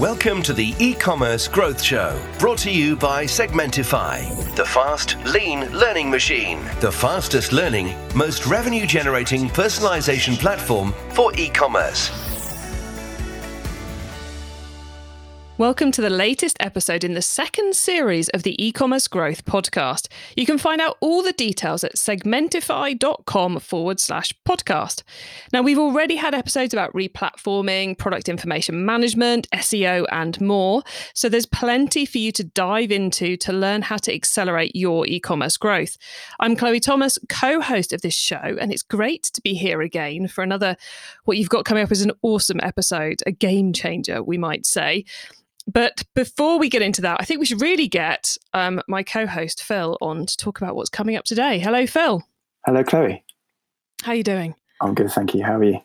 Welcome to the e-commerce growth show, brought to you by Segmentify, the fast, lean learning machine, the fastest learning, most revenue generating personalization platform for e-commerce. Welcome to the latest episode in the second series of the e-commerce growth podcast. You can find out all the details at segmentify.com forward slash podcast. Now, we've already had episodes about replatforming, product information management, SEO, and more. So there's plenty for you to dive into to learn how to accelerate your e-commerce growth. I'm Chloe Thomas, co-host of this show, and it's great to be here again for another, what you've got coming up is an awesome episode, a game changer, we might say. But before we get into that, I think we should really get um, my co-host Phill on to talk about what's coming up today. Hello, Phill. Hello, Chloe. How are you doing? I'm good, thank you. How are you?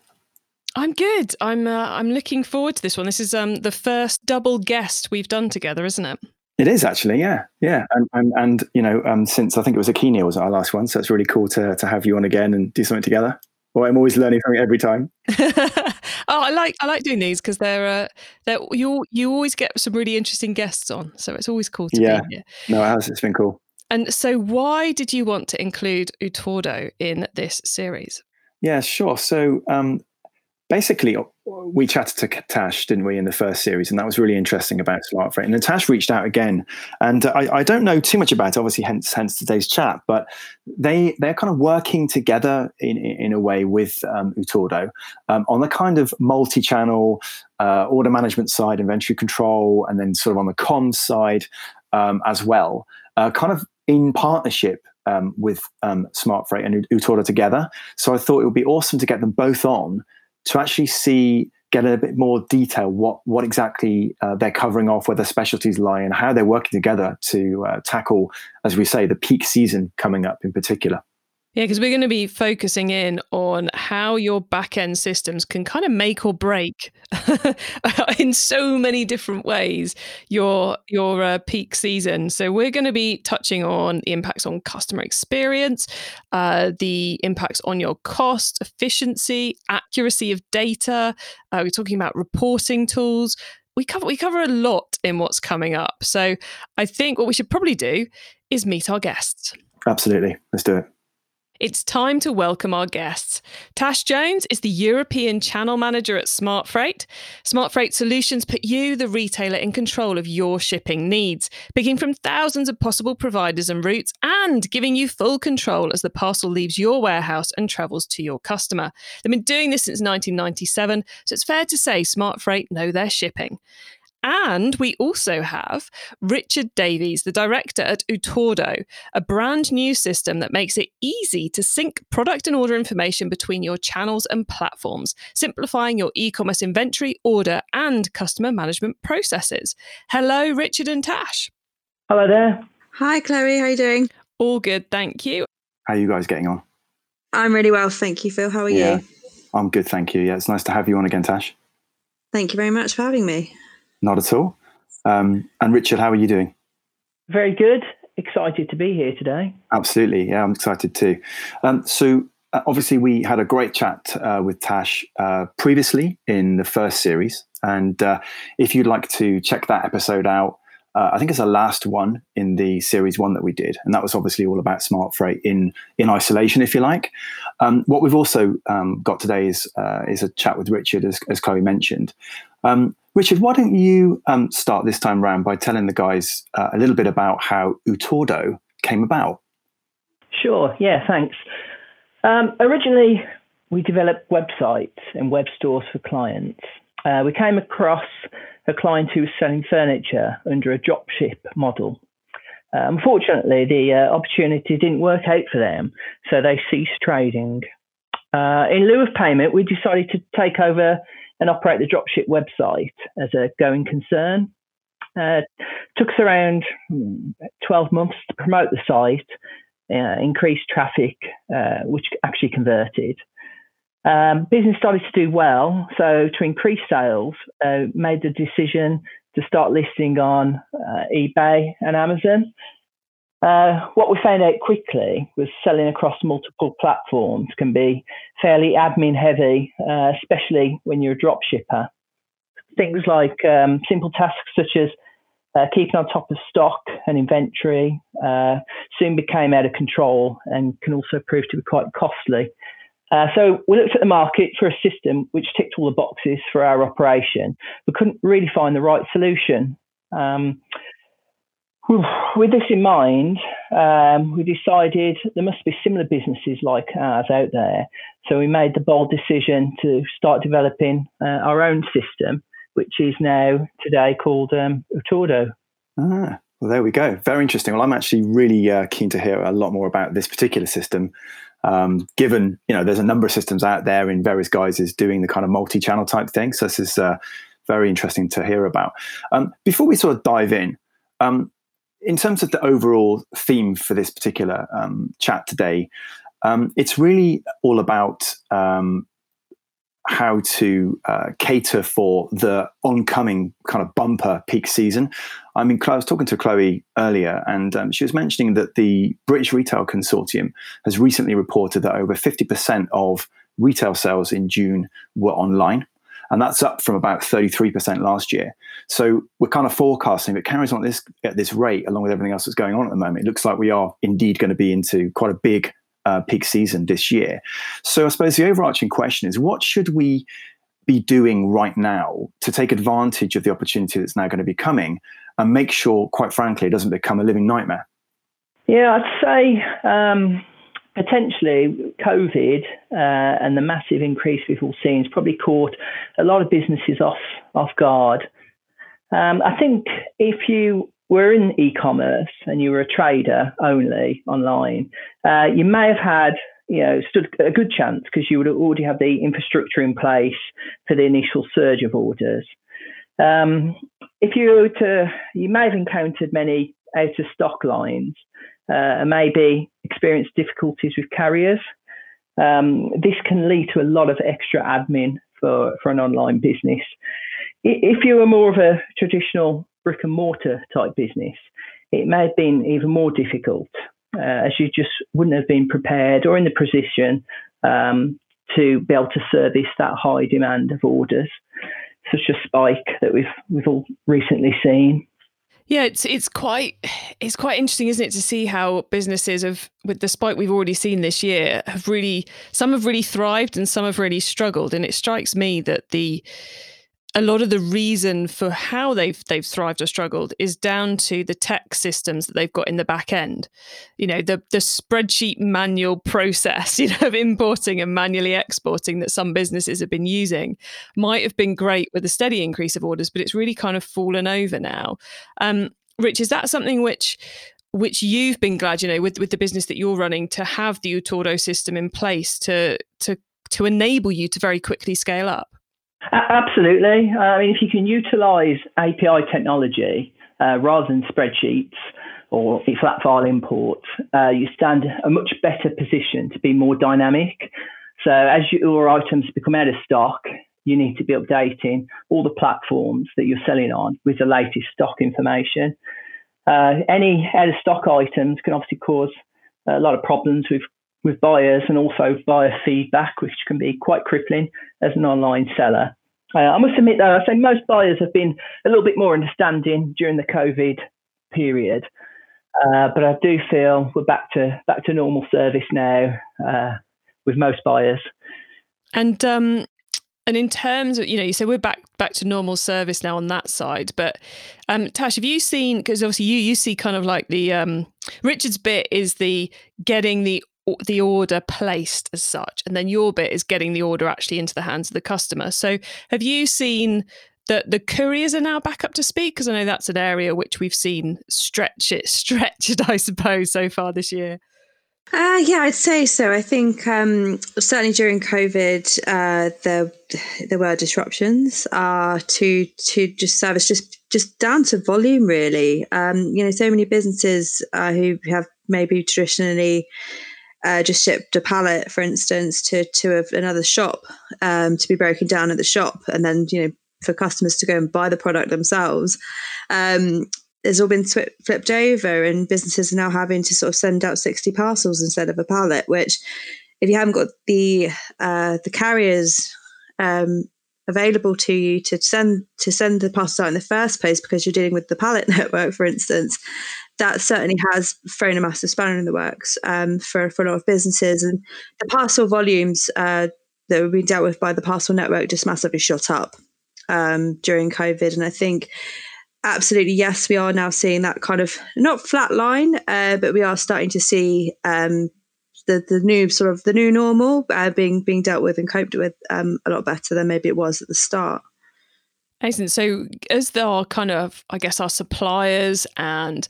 I'm good. I'm uh, I'm looking forward to this one. This is um, the first double guest we've done together, isn't it? It is actually, yeah, yeah, and and, and you know, um, since I think it was Akini was our last one, so it's really cool to to have you on again and do something together. Well, I'm always learning from it every time. oh, I like I like doing these because they're uh, they're you you always get some really interesting guests on, so it's always cool to yeah. be here. No, it has. It's been cool. And so, why did you want to include Utordo in this series? Yeah, sure. So, um, basically, we chatted to Tash, didn't we, in the first series, and that was really interesting about SmartFreight. And then Tash reached out again, and I, I, don't know too much about it, obviously, hence hence today's chat. But they they're kind of working together in in a way with um, Utordo um, on the kind of multi-channel uh, order management side, inventory control, and then sort of on the comms side um, as well, uh, kind of in partnership um, with um, SmartFreight and Utordo together. So I thought it would be awesome to get them both on to actually see get a bit more detail what what exactly uh, they're covering off, where their specialties lie, and how they're working together to uh, tackle, as we say, the peak season coming up in particular. Yeah, because we're going to be focusing in on how your back end systems can kind of make or break in so many different ways your your uh, peak season. So we're going to be touching on the impacts on customer experience, uh, the impacts on your cost, efficiency, accuracy of data. Uh, we're talking about reporting tools. We cover we cover a lot in what's coming up. So I think what we should probably do is meet our guests. Absolutely, let's do it. It's time to welcome our guests. Tash Jones is the European Channel Manager at SmartFreight. Smart Freight Solutions put you, the retailer, in control of your shipping needs, picking from thousands of possible providers and routes and giving you full control as the parcel leaves your warehouse and travels to your customer. They've been doing this since 1997, so it's fair to say SmartFreight know their shipping. And we also have Richard Davies, the director at Utordo, a brand new system that makes it easy to sync product and order information between your channels and platforms, simplifying your e commerce inventory, order, and customer management processes. Hello, Richard and Tash. Hello there. Hi, Chloe. How are you doing? All good, thank you. How are you guys getting on? I'm really well, thank you, Phill. How are yeah, you? I'm good, thank you. Yeah, it's nice to have you on again, Tash. Thank you very much for having me. Not at all. Um, and Richard, how are you doing? Very good. Excited to be here today. Absolutely. Yeah, I'm excited too. Um, so, uh, obviously, we had a great chat uh, with Tash uh, previously in the first series. And uh, if you'd like to check that episode out, uh, I think it's the last one in the series one that we did, and that was obviously all about SmartFreight in in isolation, if you like. Um, what we've also um, got today is uh, is a chat with Richard, as, as Chloe mentioned. Um, Richard, why don't you um, start this time round by telling the guys uh, a little bit about how Utordo came about? Sure, yeah, thanks. Um, originally, we developed websites and web stores for clients. Uh, we came across a client who was selling furniture under a dropship model. Uh, unfortunately, the uh, opportunity didn't work out for them, so they ceased trading. Uh, in lieu of payment, we decided to take over and operate the dropship website as a going concern. Uh, took us around hmm, 12 months to promote the site, uh, increase traffic, uh, which actually converted. Um, business started to do well, so to increase sales, uh, made the decision to start listing on uh, eBay and Amazon. Uh, what we found out quickly was selling across multiple platforms can be fairly admin heavy, uh, especially when you're a drop shipper. things like um, simple tasks such as uh, keeping on top of stock and inventory uh, soon became out of control and can also prove to be quite costly. Uh, so we looked at the market for a system which ticked all the boxes for our operation, but couldn't really find the right solution. Um, with this in mind, um, we decided there must be similar businesses like ours out there. So we made the bold decision to start developing uh, our own system, which is now today called um, Utordo. Ah, well, there we go. Very interesting. Well, I'm actually really uh, keen to hear a lot more about this particular system. Um, given you know there's a number of systems out there in various guises doing the kind of multi-channel type thing, so this is uh, very interesting to hear about. Um, before we sort of dive in, um, in terms of the overall theme for this particular um, chat today, um, it's really all about um, how to uh, cater for the oncoming kind of bumper peak season. I mean, I was talking to Chloe earlier, and um, she was mentioning that the British Retail Consortium has recently reported that over 50% of retail sales in June were online and that's up from about 33% last year. So we're kind of forecasting it carries on at this at this rate, along with everything else that's going on at the moment, it looks like we are indeed going to be into quite a big uh, peak season this year. So I suppose the overarching question is, what should we be doing right now to take advantage of the opportunity that's now going to be coming, and make sure, quite frankly, it doesn't become a living nightmare? Yeah, I'd say. Um potentially COVID uh, and the massive increase we've all seen has probably caught a lot of businesses off off guard. Um, I think if you were in e-commerce and you were a trader only online, uh, you may have had you know stood a good chance because you would already have the infrastructure in place for the initial surge of orders. Um, if you were to, you may have encountered many out of stock lines uh, and maybe experience difficulties with carriers. Um, this can lead to a lot of extra admin for, for an online business. If you were more of a traditional brick and mortar type business, it may have been even more difficult uh, as you just wouldn't have been prepared or in the position um, to be able to service that high demand of orders, such a spike that we've we've all recently seen. Yeah, it's it's quite it's quite interesting, isn't it, to see how businesses have, with the spike we've already seen this year, have really some have really thrived and some have really struggled. And it strikes me that the a lot of the reason for how they've they've thrived or struggled is down to the tech systems that they've got in the back end. You know, the the spreadsheet manual process, you know, of importing and manually exporting that some businesses have been using might have been great with a steady increase of orders, but it's really kind of fallen over now. Um, Rich, is that something which which you've been glad, you know, with, with the business that you're running to have the Utordo system in place to to to enable you to very quickly scale up? Absolutely. I mean, if you can utilize API technology uh, rather than spreadsheets or flat file imports, uh, you stand a much better position to be more dynamic. So as your items become out of stock, you need to be updating all the platforms that you're selling on with the latest stock information. Uh, any out of stock items can obviously cause a lot of problems with with buyers and also buyer feedback, which can be quite crippling as an online seller. Uh, I must admit, though, I think most buyers have been a little bit more understanding during the COVID period, uh, but I do feel we're back to back to normal service now uh, with most buyers. And um, and in terms of you know, you said we're back back to normal service now on that side, but um, Tash, have you seen? Because obviously you you see kind of like the um, Richard's bit is the getting the the order placed as such and then your bit is getting the order actually into the hands of the customer so have you seen that the couriers are now back up to speed because i know that's an area which we've seen stretch it stretched i suppose so far this year uh, yeah, I'd say so. I think um, certainly during COVID, uh, there there were disruptions uh, to to just service just just down to volume really. Um, you know, so many businesses uh, who have maybe traditionally uh, just shipped a pallet, for instance, to to a, another shop um, to be broken down at the shop, and then you know for customers to go and buy the product themselves. Um, it's all been sw- flipped over, and businesses are now having to sort of send out sixty parcels instead of a pallet. Which, if you haven't got the uh, the carriers um, available to you to send to send the parcels out in the first place because you're dealing with the pallet network, for instance, that certainly has thrown a massive spanner in the works um, for for a lot of businesses. And the parcel volumes uh, that were being dealt with by the parcel network just massively shot up um, during COVID. And I think absolutely yes, we are now seeing that kind of not flat line, uh, but we are starting to see um, the the new sort of the new normal uh, being being dealt with and coped with um, a lot better than maybe it was at the start. Excellent. So, as there are kind of, I guess, our suppliers and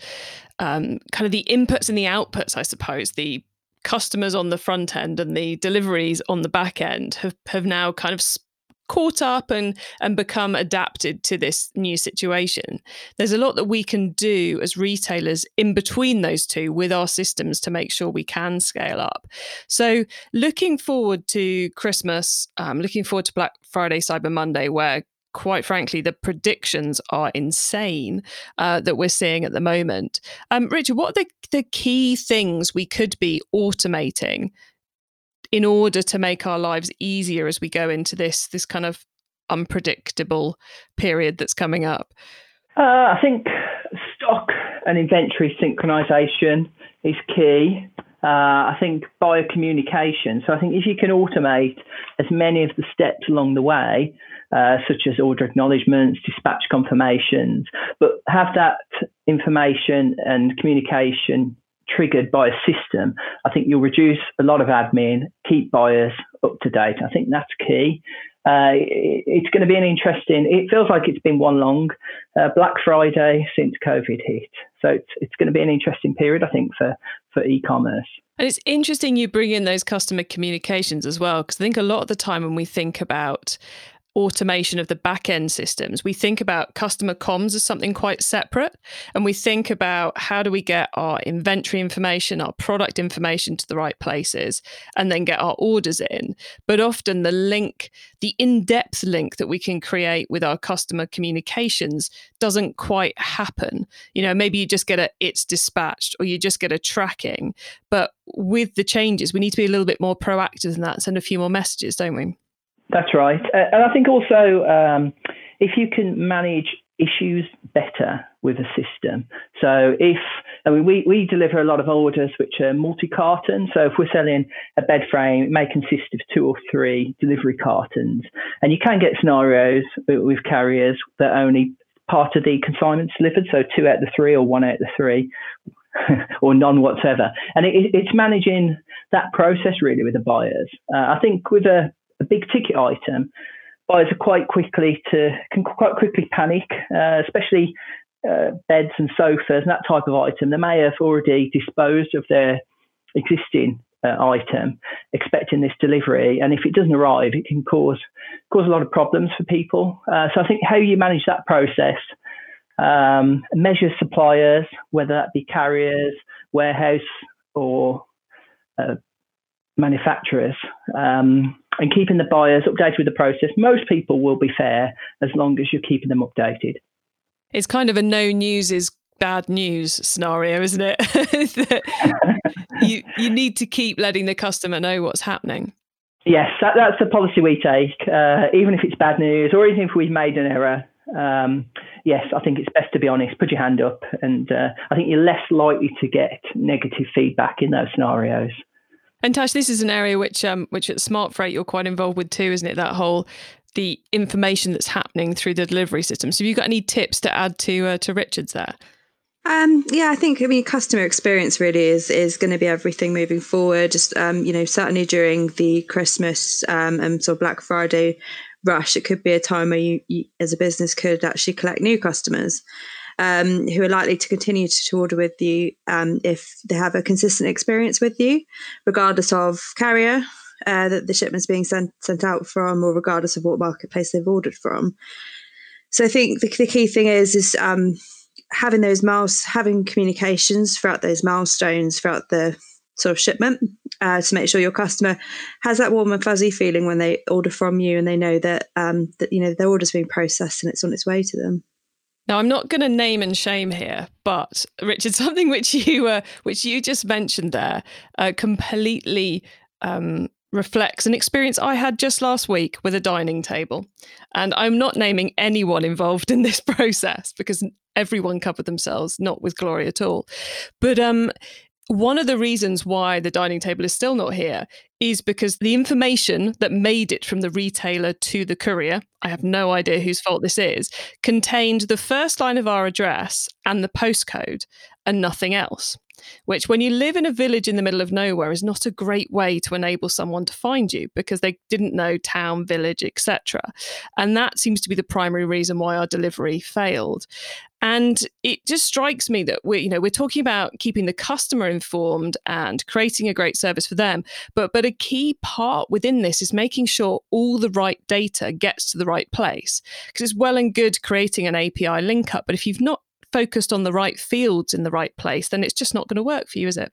um, kind of the inputs and the outputs, I suppose, the customers on the front end and the deliveries on the back end have, have now kind of caught up and and become adapted to this new situation there's a lot that we can do as retailers in between those two with our systems to make sure we can scale up so looking forward to christmas um, looking forward to black friday cyber monday where quite frankly, the predictions are insane uh, that we're seeing at the moment. Um, Richard, what are the, the key things we could be automating in order to make our lives easier as we go into this this kind of unpredictable period that's coming up? Uh, I think stock and inventory synchronization is key. Uh, I think buyer communication. So I think if you can automate as many of the steps along the way, uh, such as order acknowledgements, dispatch confirmations, but have that information and communication triggered by a system, I think you'll reduce a lot of admin, keep buyers up to date. I think that's key. Uh, it's going to be an interesting. It feels like it's been one long uh, Black Friday since COVID hit, so it's it's going to be an interesting period, I think, for for e-commerce. And it's interesting you bring in those customer communications as well, because I think a lot of the time when we think about automation of the back end systems. We think about customer comms as something quite separate. And we think about how do we get our inventory information, our product information to the right places, and then get our orders in. But often the link, the in depth link that we can create with our customer communications doesn't quite happen. You know, maybe you just get a it's dispatched or you just get a tracking. But with the changes, we need to be a little bit more proactive than that, send a few more messages, don't we? That's right. Uh, and I think also um, if you can manage issues better with a system. So if I mean we, we deliver a lot of orders which are multi-carton. So if we're selling a bed frame, it may consist of two or three delivery cartons. And you can get scenarios with carriers that only part of the consignment's delivered, so two out of the three or one out of the three. or none whatsoever, and it, it's managing that process really with the buyers. Uh, I think with a a big ticket item, buyers are quite quickly to can quite quickly panic, uh, especially uh, beds and sofas and that type of item. They may have already disposed of their existing uh, item, expecting this delivery, and if it doesn't arrive, it can cause cause a lot of problems for people. Uh, so I think how you manage that process. Um, measure suppliers, whether that be carriers, warehouse, or uh, manufacturers, um, and keeping the buyers updated with the process. Most people will be fair as long as you're keeping them updated. It's kind of a no news is bad news scenario, isn't it? you you need to keep letting the customer know what's happening. Yes, that, that's the policy we take. Uh, even if it's bad news, or even if we've made an error, um, yes, I think it's best to be honest. Put your hand up, and uh, I think you're less likely to get negative feedback in those scenarios. And Tash, this is an area which um which at SmartFreight you're quite involved with too, isn't it? That whole the information that's happening through the delivery system. So have you got any tips to add to uh, to Richard's there? Um, yeah, I think I mean customer experience really is is going to be everything moving forward. Just um, you know, certainly during the Christmas um, and sort of Black Friday rush, it could be a time where you, you as a business could actually collect new customers um, who are likely to continue to order with you um, if they have a consistent experience with you, regardless of carrier uh, that the shipment's being sent sent out from, or regardless of what marketplace they've ordered from. So I think the, the key thing is is um, having those miles, having communications throughout those milestones throughout the sort of shipment uh, to make sure your customer has that warm and fuzzy feeling when they order from you and they know that um, that you know their order's being processed and it's on its way to them. Now, I'm not going to name and shame here, but Richard, something which you uh, which you just mentioned there uh, completely um, reflects an experience I had just last week with a dining table. And I'm not naming anyone involved in this process because everyone covered themselves, not with glory at all. But um, one of the reasons why the dining table is still not here is because the information that made it from the retailer to the courier, I have no idea whose fault this is, contained the first line of our address and the postcode and nothing else which when you live in a village in the middle of nowhere is not a great way to enable someone to find you because they didn't know town village etc and that seems to be the primary reason why our delivery failed. And it just strikes me that we're you know we're talking about keeping the customer informed and creating a great service for them. But but a key part within this is making sure all the right data gets to the right place because it's well and good creating an api link up but if you've not focused on the right fields in the right place, then it's just not going to work for you, is it?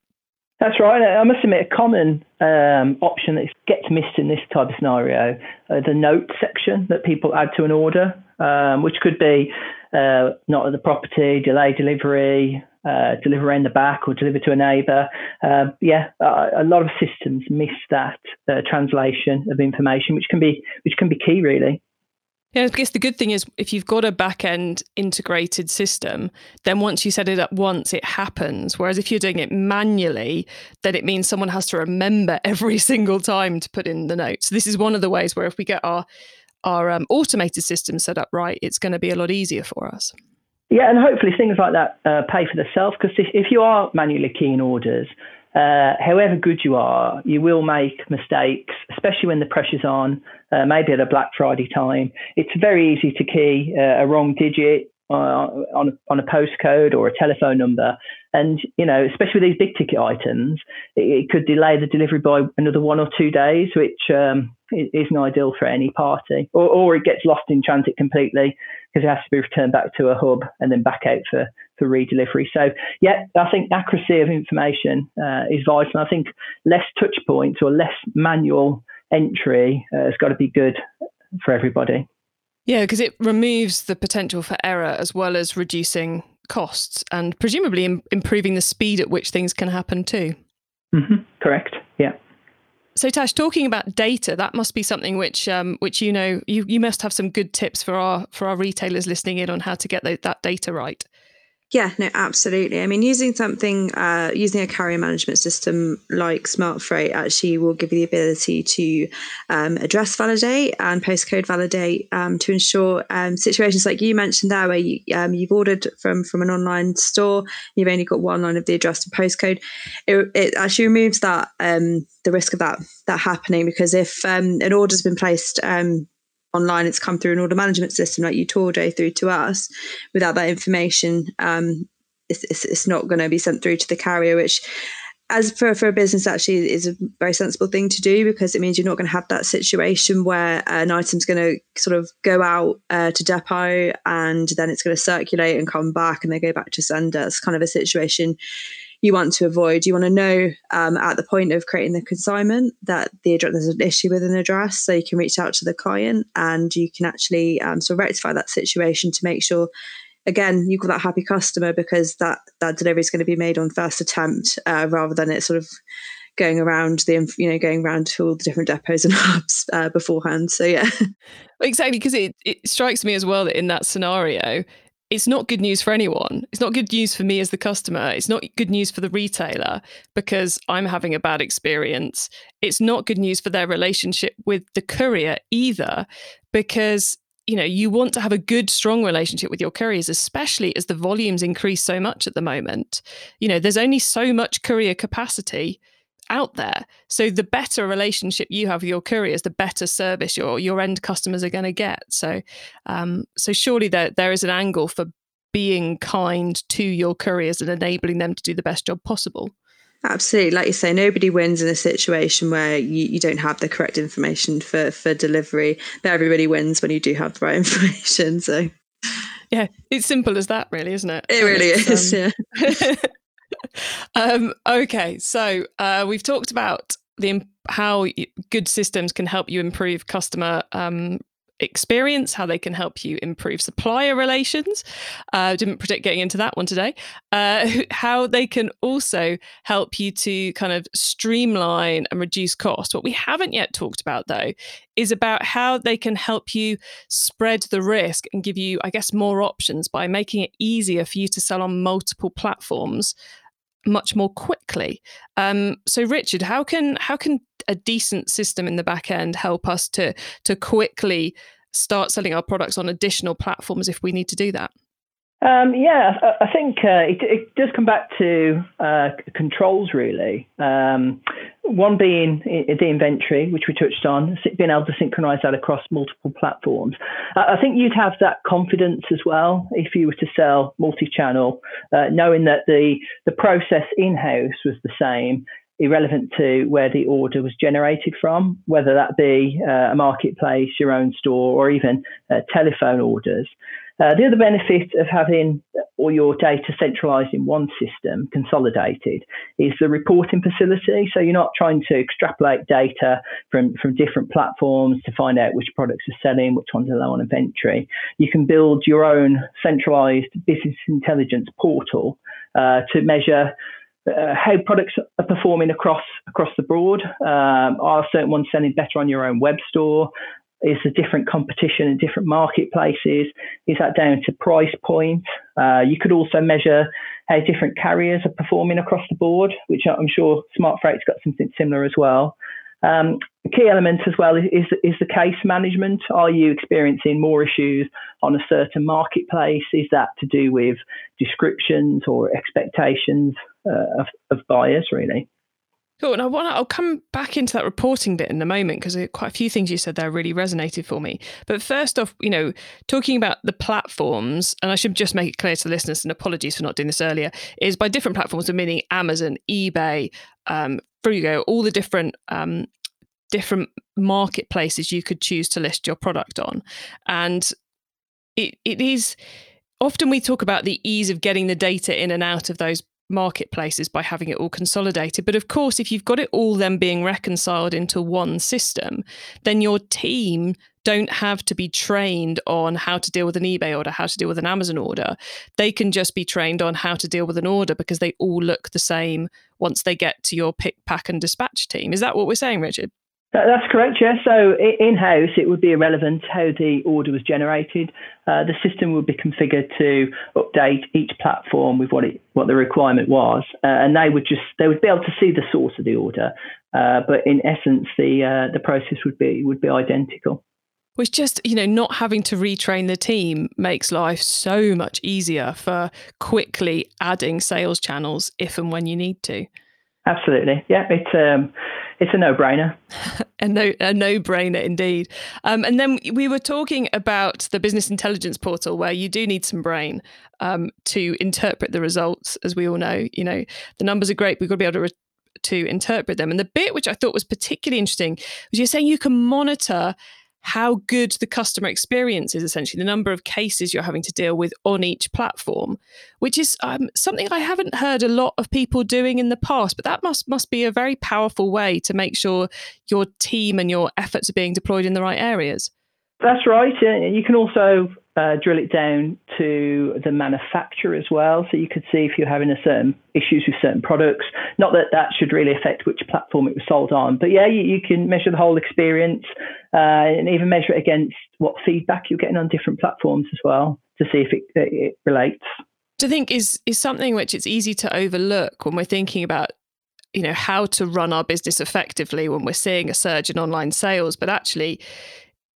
That's right. I must admit, a common um, option that gets missed in this type of scenario, uh, the note section that people add to an order, um, which could be uh, not at the property, delay delivery, uh, deliver in the back, or deliver to a neighbour. Uh, yeah, a, a, lot of systems miss that uh, translation of information, which can be which can be key, really. Yeah, I guess the good thing is if you've got a back end integrated system, then once you set it up once, it happens. Whereas if you're doing it manually, then it means someone has to remember every single time to put in the notes. So this is one of the ways where if we get our our um, automated system set up right, it's going to be a lot easier for us. Yeah, and hopefully things like that uh, pay for themselves because if, if you are manually keying orders, uh, however good you are, you will make mistakes, especially when the pressure's on, uh, maybe at a Black Friday time. It's very easy to key uh, a wrong digit uh, on, a, on a postcode or a telephone number. And, you know, especially with these big ticket items, it, it could delay the delivery by another one or two days, which um, isn't ideal for any party. Or, or it gets lost in transit completely because it has to be returned back to a hub and then back out for for redelivery. So, yeah, I think accuracy of information uh, is vital. I think less touch points or less manual entry uh, has got to be good for everybody. Yeah, because it removes the potential for error as well as reducing costs and presumably Im- improving the speed at which things can happen too. Mm-hmm. Correct. Yeah. So Tash, talking about data, that must be something which um, which you know you, you must have some good tips for our for our retailers listening in on how to get the, that data right. Yeah, no, absolutely. I mean, using something, uh, using a carrier management system like SmartFreight actually will give you the ability to um, address validate and postcode validate um, to ensure um, situations like you mentioned there, where you, have um, ordered from from an online store, you've only got one line of the address and postcode. It, it actually removes that um, the risk of that that happening because if um, an order's been placed online it's come through an order management system like Utordo through to us. Without that information um, it's, it's, it's, not going to be sent through to the carrier which as for, for a business actually is a very sensible thing to do because it means you're not going to have that situation where an item's going to sort of go out uh, to depot and then it's going to circulate and come back and they go back to sender. It's kind of a situation you want to avoid. You want to know um, at the point of creating the consignment that the address there's an issue with an address, so you can reach out to the client and you can actually um, sort of rectify that situation to make sure. Again, you've got that happy customer because that that delivery is going to be made on first attempt uh, rather than it sort of going around the you know going around to all the different depots and hubs uh, beforehand so yeah exactly because it, it strikes me as well that in that scenario it's not good news for anyone. It's not good news for me as the customer. It's not good news for the retailer because I'm having a bad experience. It's not good news for their relationship with the courier either because you know you want to have a good strong relationship with your couriers especially as the volumes increase so much at the moment you know there's only so much courier capacity out there. So the better relationship you have with your couriers, the better service your your end customers are going to get. So um, so surely there there is an angle for being kind to your couriers and enabling them to do the best job possible. Absolutely. Like you say, nobody wins in a situation where you, you don't have the correct information for, for delivery, but everybody wins when you do have the right information. So, yeah, it's simple as that, really, isn't it? It really is. Um, yeah. um, okay, so uh, we've talked about the how good systems can help you improve customer um, experience, how they can help you improve supplier relations. Uh, didn't predict getting into that one today. Uh, how they can also help you to kind of streamline and reduce cost. What we haven't yet talked about, though, is about how they can help you spread the risk and give you, I guess, more options by making it easier for you to sell on multiple platforms much more quickly. Um, so, Richard, how can how can a decent system in the back end help us to to quickly start selling our products on additional platforms if we need to do that? Um, yeah, I, think uh, it, it, does come back to uh, controls really. Um, one being the inventory, which we touched on, being able to synchronize that across multiple platforms. I think you'd have that confidence as well if you were to sell multi-channel, uh, knowing that the the process in-house was the same irrelevant to where the order was generated from, whether that be uh, a marketplace, your own store, or even uh, telephone orders. Uh, the other benefit of having all your data centralized in one system, consolidated, is the reporting facility. So you're not trying to extrapolate data from, from different platforms to find out which products are selling, which ones are low on inventory. You can build your own centralized business intelligence portal uh, to measure uh, how products are performing across across the board. Um, are certain ones selling better on your own web store? Is there different competition in different marketplaces? Is that down to price point? Uh, you could also measure how different carriers are performing across the board, which I'm sure SmartFreight's got something similar as well. Um, the key element as well is, is the case management. Are you experiencing more issues on a certain marketplace? Is that to do with descriptions or expectations uh, of, of buyers, really? Cool. And I want to, I'll come back into that reporting bit in a moment because quite a few things you said there really resonated for me. But first off, you know, talking about the platforms, and I should just make it clear to the listeners, and apologies for not doing this earlier, is by different platforms, meaning Amazon, eBay, um, Fruugo, all the different um, different marketplaces you could choose to list your product on. And it, it is often we talk about the ease of getting the data in and out of those marketplaces by having it all consolidated. But of course, if you've got it all then being reconciled into one system, then your team don't have to be trained on how to deal with an eBay order, how to deal with an Amazon order. They can just be trained on how to deal with an order because they all look the same once they get to your pick, pack, and dispatch team. Is that what we're saying, Richard? That's correct, yeah. So in house, it would be irrelevant how the order was generated. Uh, the system would be configured to update each platform with what it what the requirement was, uh, and they would just they would be able to see the source of the order. Uh, but in essence, the uh, the process would be would be identical. Which just you know not having to retrain the team makes life so much easier for quickly adding sales channels if and when you need to. Absolutely, yeah. It's um, it's a no-brainer. a no a no-brainer indeed. Um, and then we were talking about the business intelligence portal, where you do need some brain um, to interpret the results. As we all know, you know the numbers are great. We've got to be able to. Re- to interpret them. And the bit which I thought was particularly interesting was you're saying you can monitor how good the customer experience is essentially the number of cases you're having to deal with on each platform which is um, something i haven't heard a lot of people doing in the past but that must must be a very powerful way to make sure your team and your efforts are being deployed in the right areas. That's right you can also uh, drill it down to the manufacturer as well. So you could see if you're having a certain issues with certain products. Not that that should really affect which platform it was sold on, but yeah, you, you can measure the whole experience uh, and even measure it against what feedback you're getting on different platforms as well to see if it, it relates. To think is is something which it's easy to overlook when we're thinking about you know how to run our business effectively when we're seeing a surge in online sales but actually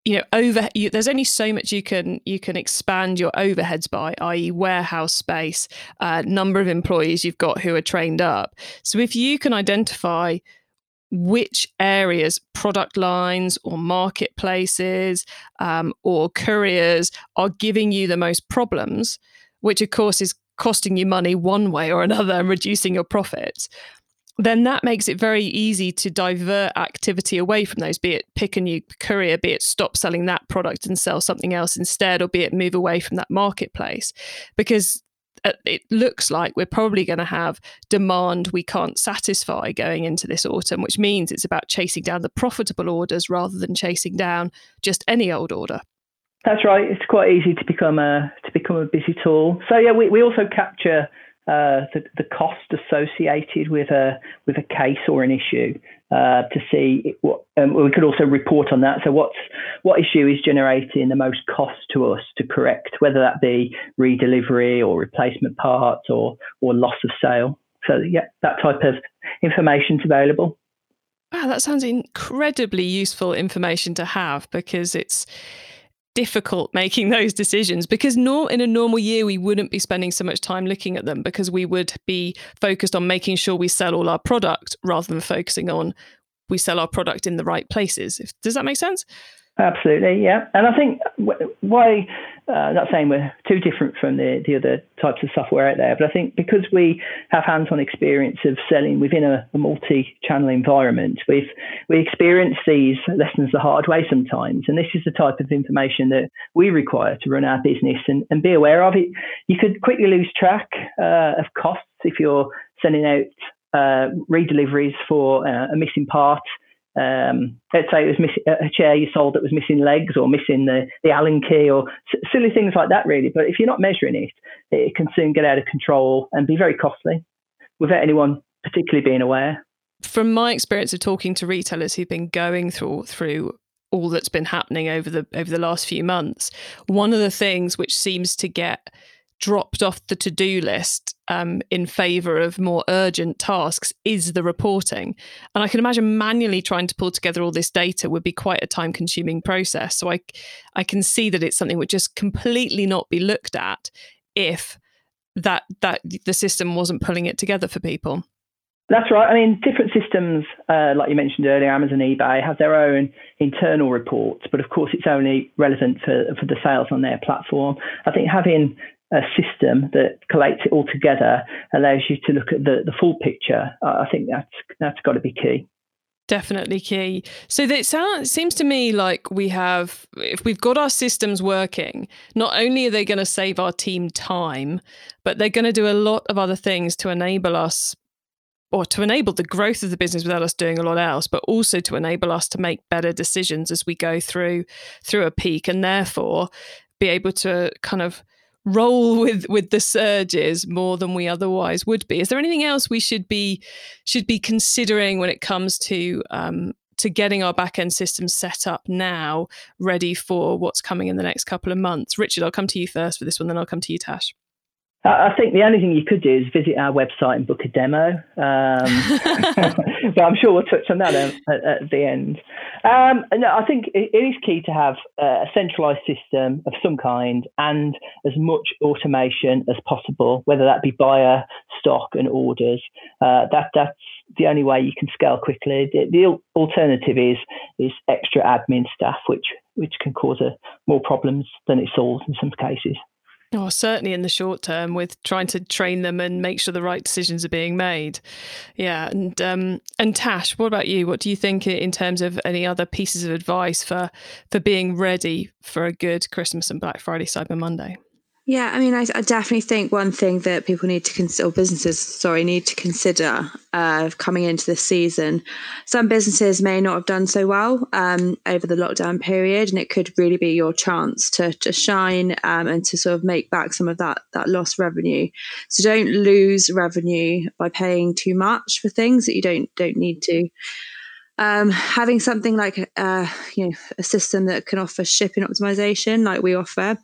you know over you, there's only so much you can you can expand your overheads by i.e warehouse space uh, number of employees you've got who are trained up. So if you can identify which areas product lines or marketplaces um, or couriers are giving you the most problems which of course is costing you money one way or another and reducing your profits then that makes it very easy to divert activity away from those, be it pick a new courier, be it stop selling that product and sell something else instead, or be it move away from that marketplace. Because uh, it looks like we're probably going to have demand we can't satisfy going into this autumn, which means it's about chasing down the profitable orders rather than chasing down just any old order. That's right. It's quite easy to become a to become a busy tool. So yeah, we, we also capture uh, the, the cost associated with a with a case or an issue uh, to see what um, we could also report on that. So what's what issue is generating the most cost to us to correct, whether that be redelivery or replacement parts or or loss of sale. So yeah, that type of information is available. Wow, that sounds incredibly useful information to have because it's difficult making those decisions because nor in a normal year we wouldn't be spending so much time looking at them because we would be focused on making sure we sell all our product rather than focusing on we sell our product in the right places. If, does that make sense? Absolutely, yeah. And I think why, uh, not saying we're too different from the, the other types of software out there, but I think because we have hands-on experience of selling within a, a multi-channel environment, we've we experience these lessons the hard way sometimes. And this is the type of information that we require to run our business and, and be aware of it. You could quickly lose track uh, of costs if you're sending out uh, redeliveries for uh, a missing part um, let's say it was missing a chair you sold that was missing legs or missing the, the Allen key or s- silly things like that, really. But if you're not measuring it, it can soon get out of control and be very costly without anyone particularly being aware. From my experience of talking to retailers who've been going through through all that's been happening over the over the last few months, one of the things which seems to get dropped off the to do list um, in favor of more urgent tasks is the reporting. And I can imagine manually trying to pull together all this data would be quite a time consuming process. So I, I can see that it's something would just completely not be looked at if that that the system wasn't pulling it together for people. That's right. I mean, different systems, uh, like you mentioned earlier, Amazon, eBay, have their own internal reports, but of course, it's only relevant for, for the sales on their platform. I think having a system that collates it all together allows you to look at the, the full picture. I think that's that's got to be key. Definitely key. So it sounds seems to me like we have, if we've got our systems working, not only are they going to save our team time, but they're going to do a lot of other things to enable us or to enable the growth of the business without us doing a lot else but also to enable us to make better decisions as we go through through a peak and therefore be able to kind of roll with with the surges more than we otherwise would be. Is there anything else we should be should be considering when it comes to um, to getting our back end systems set up now, ready for what's coming in the next couple of months? Richard, I'll come to you first for this one, then I'll come to you, Tash. I think the only thing you could do is visit our website and book a demo. Um, but I'm sure we'll touch on that at, at the end. Um, no, I think it is key to have a centralized system of some kind and as much automation as possible, whether that be buyer, stock, and orders. Uh, that that's the only way you can scale quickly. The, the alternative is is extra admin staff, which which can cause a, more problems than it solves in some cases. Oh, certainly in the short term, with trying to train them and make sure the right decisions are being made. Yeah, and um, and Tash, what about you? What do you think in terms of any other pieces of advice for for being ready for a good Christmas and Black Friday, Cyber Monday? Yeah, I mean, I, I, definitely think one thing that people need to consider, businesses, sorry, need to consider uh, coming into this season. Some businesses may not have done so well um, over the lockdown period, and it could really be your chance to to shine um, and to sort of make back some of that that lost revenue. So don't lose revenue by paying too much for things that you don't don't need to. Um, having something like uh, you know a system that can offer shipping optimization like we offer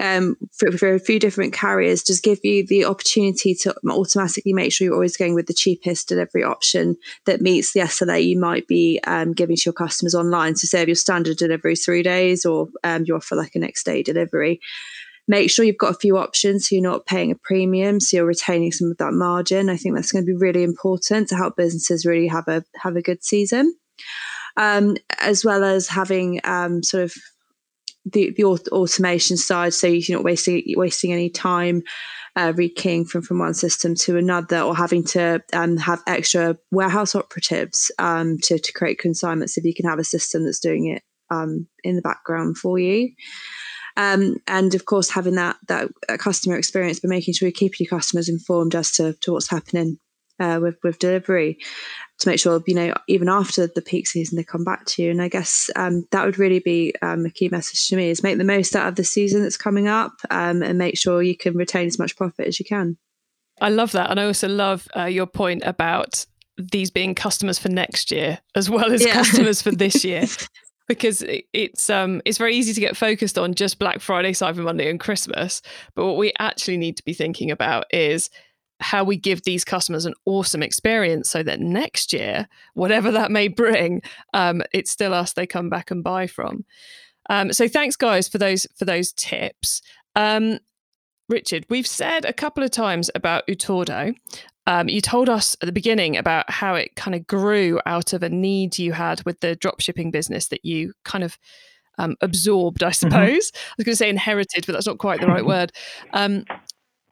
um, for, for, a few different carriers just give you the opportunity to automatically make sure you're always going with the cheapest delivery option that meets the SLA you might be um, giving to your customers online. So say your standard delivery three days or um, you offer like a next day delivery, make sure you've got a few options so you're not paying a premium so you're retaining some of that margin. I think that's going to be really important to help businesses really have a have a good season. Um, as well as having um, sort of the, the automation side so you're not wasting wasting any time uh, rekeying from, from one system to another or having to um, have extra warehouse operatives um, to, to create consignments if you can have a system that's doing it um, in the background for you um, and of course, having that that customer experience, but making sure you keep your customers informed as to, to what's happening uh, with with delivery. to make sure you know even after the peak season they come back to you. And I guess um, that would really be um, a key message to me: is make the most out of the season that's coming up um, and make sure you can retain as much profit as you can. I love that, and I also love uh, your point about these being customers for next year as well as yeah. customers for this year. Because it's um it's very easy to get focused on just Black Friday, Cyber Monday, and Christmas. But what we actually need to be thinking about is how we give these customers an awesome experience so that next year, whatever that may bring, um, it's still us they come back and buy from. Um, so thanks, guys, for those for those tips. Um, Richard, we've said a couple of times about Utordo. Um, you told us at the beginning about how it kind of grew out of a need you had with the dropshipping business that you kind of um, absorbed, I mm-hmm. suppose. Mm-hmm. I was going to say inherited, but that's not quite the right word. Um,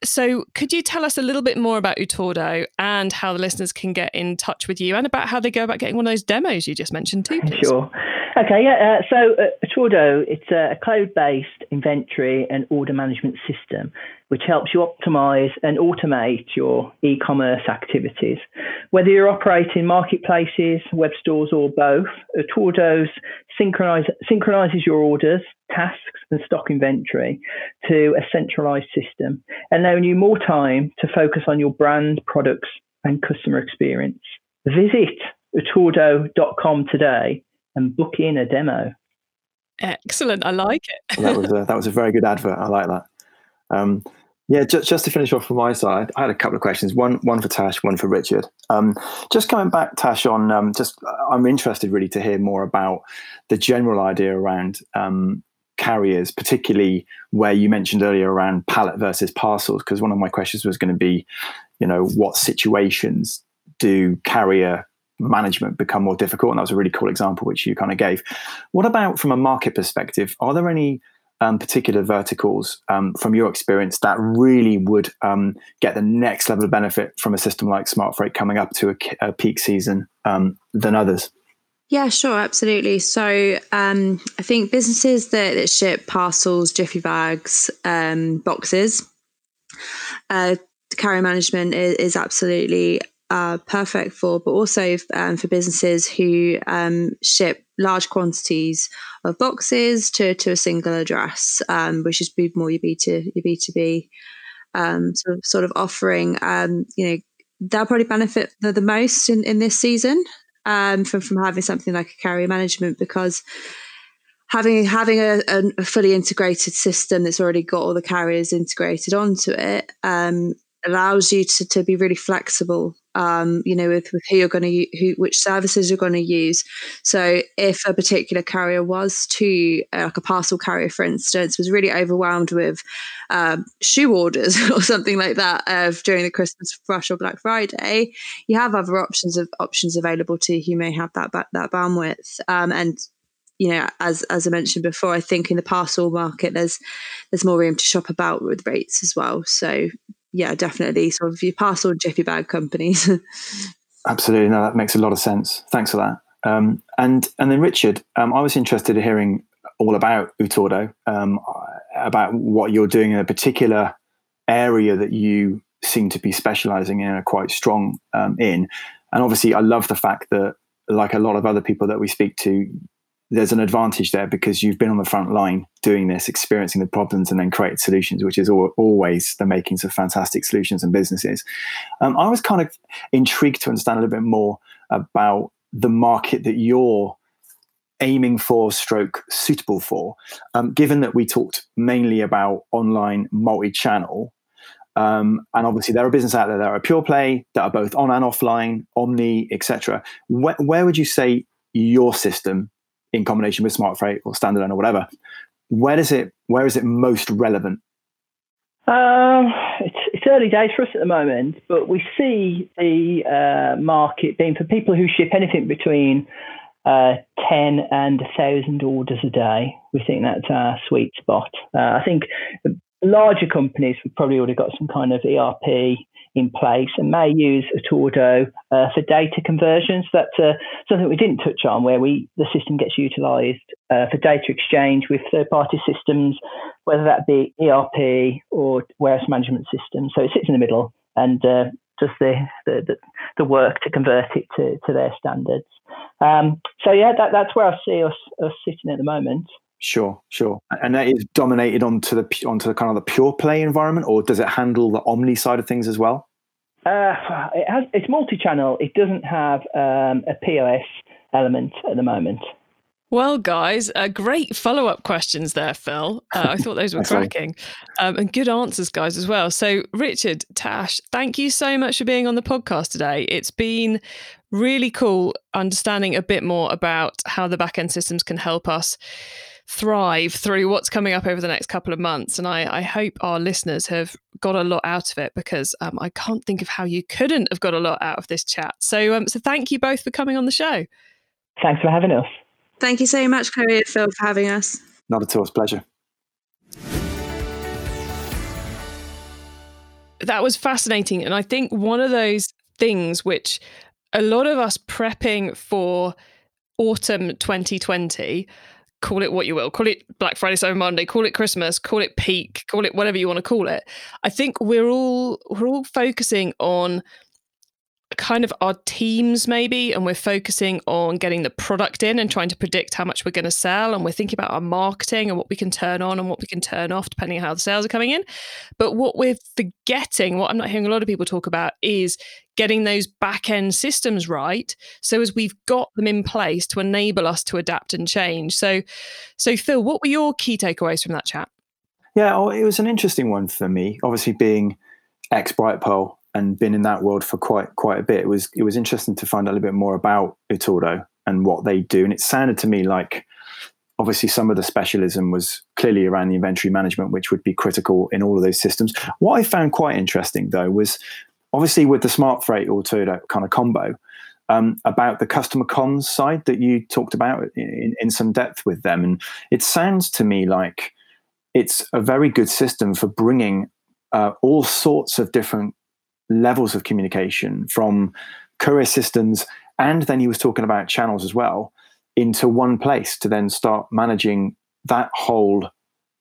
so, could you tell us a little bit more about Utordo and how the listeners can get in touch with you and about how they go about getting one of those demos you just mentioned too? Please? Sure. Okay, yeah. Uh, so uh, Utordo, it's a cloud-based inventory and order management system, which helps you optimize and automate your e-commerce activities. Whether you're operating marketplaces, web stores, or both, Utordo synchronize, synchronizes your orders, tasks, and stock inventory to a centralized system, allowing you more time to focus on your brand, products, and customer experience. Visit utordo.com today and book in a demo. Excellent. I like it. that was a, that was a very good advert. I like that. Um, yeah, just, just to finish off from my side, I had a couple of questions. One one for Tash, one for Richard. Um, just coming back, Tash, on um, just I'm interested really to hear more about the general idea around um, carriers, particularly where you mentioned earlier around pallet versus parcels. Because one of my questions was going to be, you know, what situations do carrier management become more difficult. And that was a really cool example which you kind of gave. What about from a market perspective? Are there any um, particular verticals um, from your experience that really would um, get the next level of benefit from a system like SmartFreight coming up to a, a peak season um, than others? Yeah, sure, absolutely. So um, I think businesses that, that, ship parcels, jiffy bags, um, boxes, uh, carrier management is, is absolutely uh, perfect for, but also um, for businesses who um, ship large quantities of boxes to, to a single address, um, which is more your B to your B two B um, sort of, sort of offering. Um, you know, they'll probably benefit the, the most in, in this season um, from from having something like a carrier management because having having a, a, fully integrated system that's already got all the carriers integrated onto it um, allows you to, to be really flexible um, you know, with, with who you're going to who which services you're going to use. So if a particular carrier was to uh, like a parcel carrier, for instance, was really overwhelmed with um, shoe orders or something like that uh, during the Christmas rush or Black Friday, you have other options of options available to you who may have that that bandwidth um, and you know, as as I mentioned before, I think in the parcel market there's there's more room to shop about with rates as well. So yeah, definitely sort of your parcel jiffy bag companies. Absolutely, no, that makes a lot of sense. Thanks for that. Um, and and then Richard, um, I was interested in hearing all about Utordo, um, about what you're doing in a particular area that you seem to be specializing in and are quite strong um, in. And obviously, I love the fact that, like a lot of other people that we speak to, there's an advantage there because you've been on the front line doing this, experiencing the problems, and then create solutions, which is al- always the makings of fantastic solutions and businesses. Um, I was kind of intrigued to understand a little bit more about the market that you're aiming for, stroke suitable for. Um, given that we talked mainly about online multi-channel, um, and obviously there are businesses out there that are pure play that are both on and offline, omni, etc. Where would you say your system in combination with SmartFreight or standalone or whatever where does it where is it most relevant um, it's, it's, early days for us at the moment, but we see the uh, market being for people who ship anything between uh, 10 and 1,000 orders a day. We think that's our sweet spot. Uh, I think larger companies have probably already got some kind of ERP in place and may use Utordo uh, for data conversions. That's uh, something we didn't touch on, where we the system gets utilised uh, for data exchange with third-party systems, whether that be ERP or warehouse management systems. So it sits in the middle and uh, the, the, the, the work to convert it to, to their standards. Um, so yeah, that, that's where I see us, us sitting at the moment. Sure, sure. And that is dominated onto the onto the kind of the pure play environment, or does it handle the omni side of things as well? Uh, it has, it's multi-channel. It doesn't have um, a POS element at the moment. Well, guys, uh, great follow up questions there, Phill. Uh, I thought those were cracking. Um, and good answers, guys, as well. So, Richard, Tash, thank you so much for being on the podcast today. It's been really cool understanding a bit more about how the backend systems can help us thrive through what's coming up over the next couple of months. And I, I hope our listeners have got a lot out of it because um, I can't think of how you couldn't have got a lot out of this chat. So, um, so thank you both for coming on the show. Thanks for having us. Thank you so much, Chloë and Phill, for having us. Not at all. It's a pleasure. That was fascinating. And I think one of those things which a lot of us prepping for autumn 2020 call it what you will. Call it black friday cyber monday call it christmas call it peak call it whatever you want to call it. I think we're all we're all focusing on kind of our teams maybe and we're focusing on getting the product in and trying to predict how much we're going to sell and we're thinking about our marketing and what we can turn on and what we can turn off depending on how the sales are coming in. But what we're forgetting what i'm not hearing a lot of people talk about is getting those back end systems right so as we've got them in place to enable us to adapt and change so so phill what were your key takeaways from that chat yeah oh, it was an interesting one for me obviously being ex Brightpearl and been in that world for quite quite a bit. It was it was interesting to find out a little bit more about Utordo and what they do. And it sounded to me like obviously some of the specialism was clearly around the inventory management, which would be critical in all of those systems. What I found quite interesting though was obviously with the SmartFreight Utordo kind of combo. Um, about the customer cons side that you talked about in, in some depth with them. And it sounds to me like it's a very good system for bringing uh, all sorts of different levels of communication from courier systems and then he was talking about channels as well into one place to then start managing that whole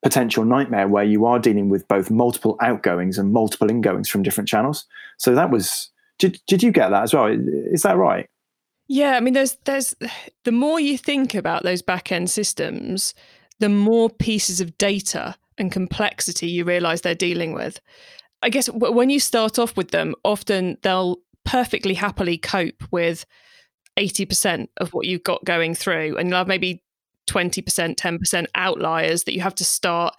potential nightmare where you are dealing with both multiple outgoings and multiple ingoings from different channels. So that was did, did you get that as well? Is that right? Yeah i mean there's there's the more you think about those back end systems the more pieces of data and complexity you realize they're dealing with. I guess when you start off with them, often they'll perfectly happily cope with 80% of what you've got going through. And you'll have maybe 20%, 10% outliers that you have to start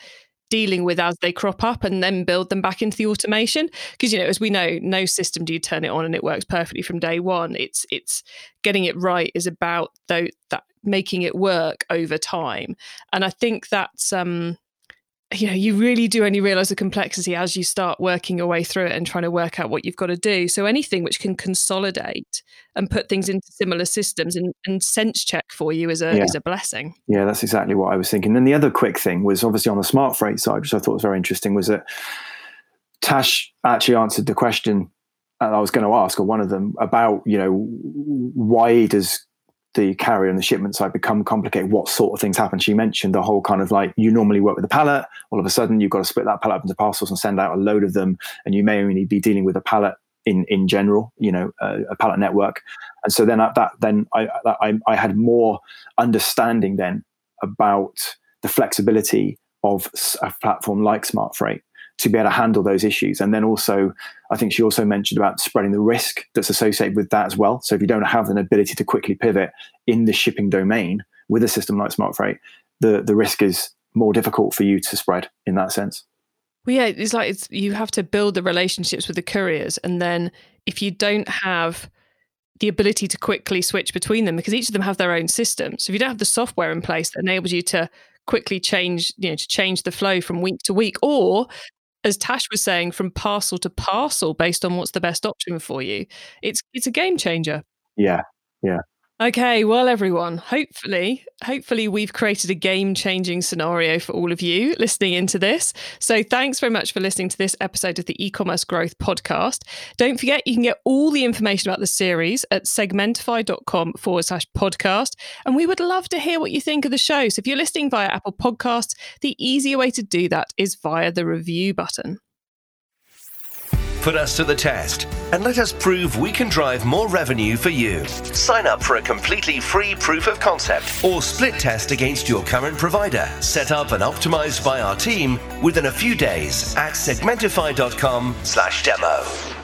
dealing with as they crop up and then build them back into the automation. Because you know as we know no system do you turn it on and it works perfectly from day one. It's it's getting it right is about though that making it work over time. And i think that's um you know you really do only realize the complexity as you start working your way through it and trying to work out what you've got to do. So anything which can consolidate and put things into similar systems and, and sense check for you is a yeah. is a blessing. Yeah that's exactly what i was thinking. And the other quick thing was obviously on the SmartFreight side which i thought was very interesting was that tash actually answered the question I was going to ask, or one of them, about you know why does the carrier and the shipment side become complicated, what sort of things happen? She mentioned the whole kind of like you normally work with a pallet, all of a sudden you've got to split that pallet up into parcels and send out a load of them, and you may only be dealing with a pallet in in general, you know, uh, a pallet network. And so then at that, then I, I I had more understanding then about the flexibility of a platform like SmartFreight to be able to handle those issues. And then also, I think she also mentioned about spreading the risk that's associated with that as well. So if you don't have an ability to quickly pivot in the shipping domain with a system like SmartFreight, the, the risk is more difficult for you to spread in that sense. Well, yeah, it's like it's you have to build the relationships with the couriers, and then if you don't have the ability to quickly switch between them, because each of them have their own system, so if you don't have the software in place that enables you to quickly change, you know, to change the flow from week to week, or as Tash was saying, from parcel to parcel based on what's the best option for you. It's it's a game changer. Yeah, yeah. Okay, well, everyone, hopefully, hopefully we've created a game-changing scenario for all of you listening into this. So thanks very much for listening to this episode of the e-commerce growth podcast. Don't forget you can get all the information about the series at segmentify.com forward slash podcast. And we would love to hear what you think of the show. So if you're listening via Apple Podcasts, the easier way to do that is via the review button. Put us to the test and let us prove we can drive more revenue for you. Sign up for a completely free proof of concept or split test against your current provider, set up and optimized by our team within a few days at segmentify.com/demo.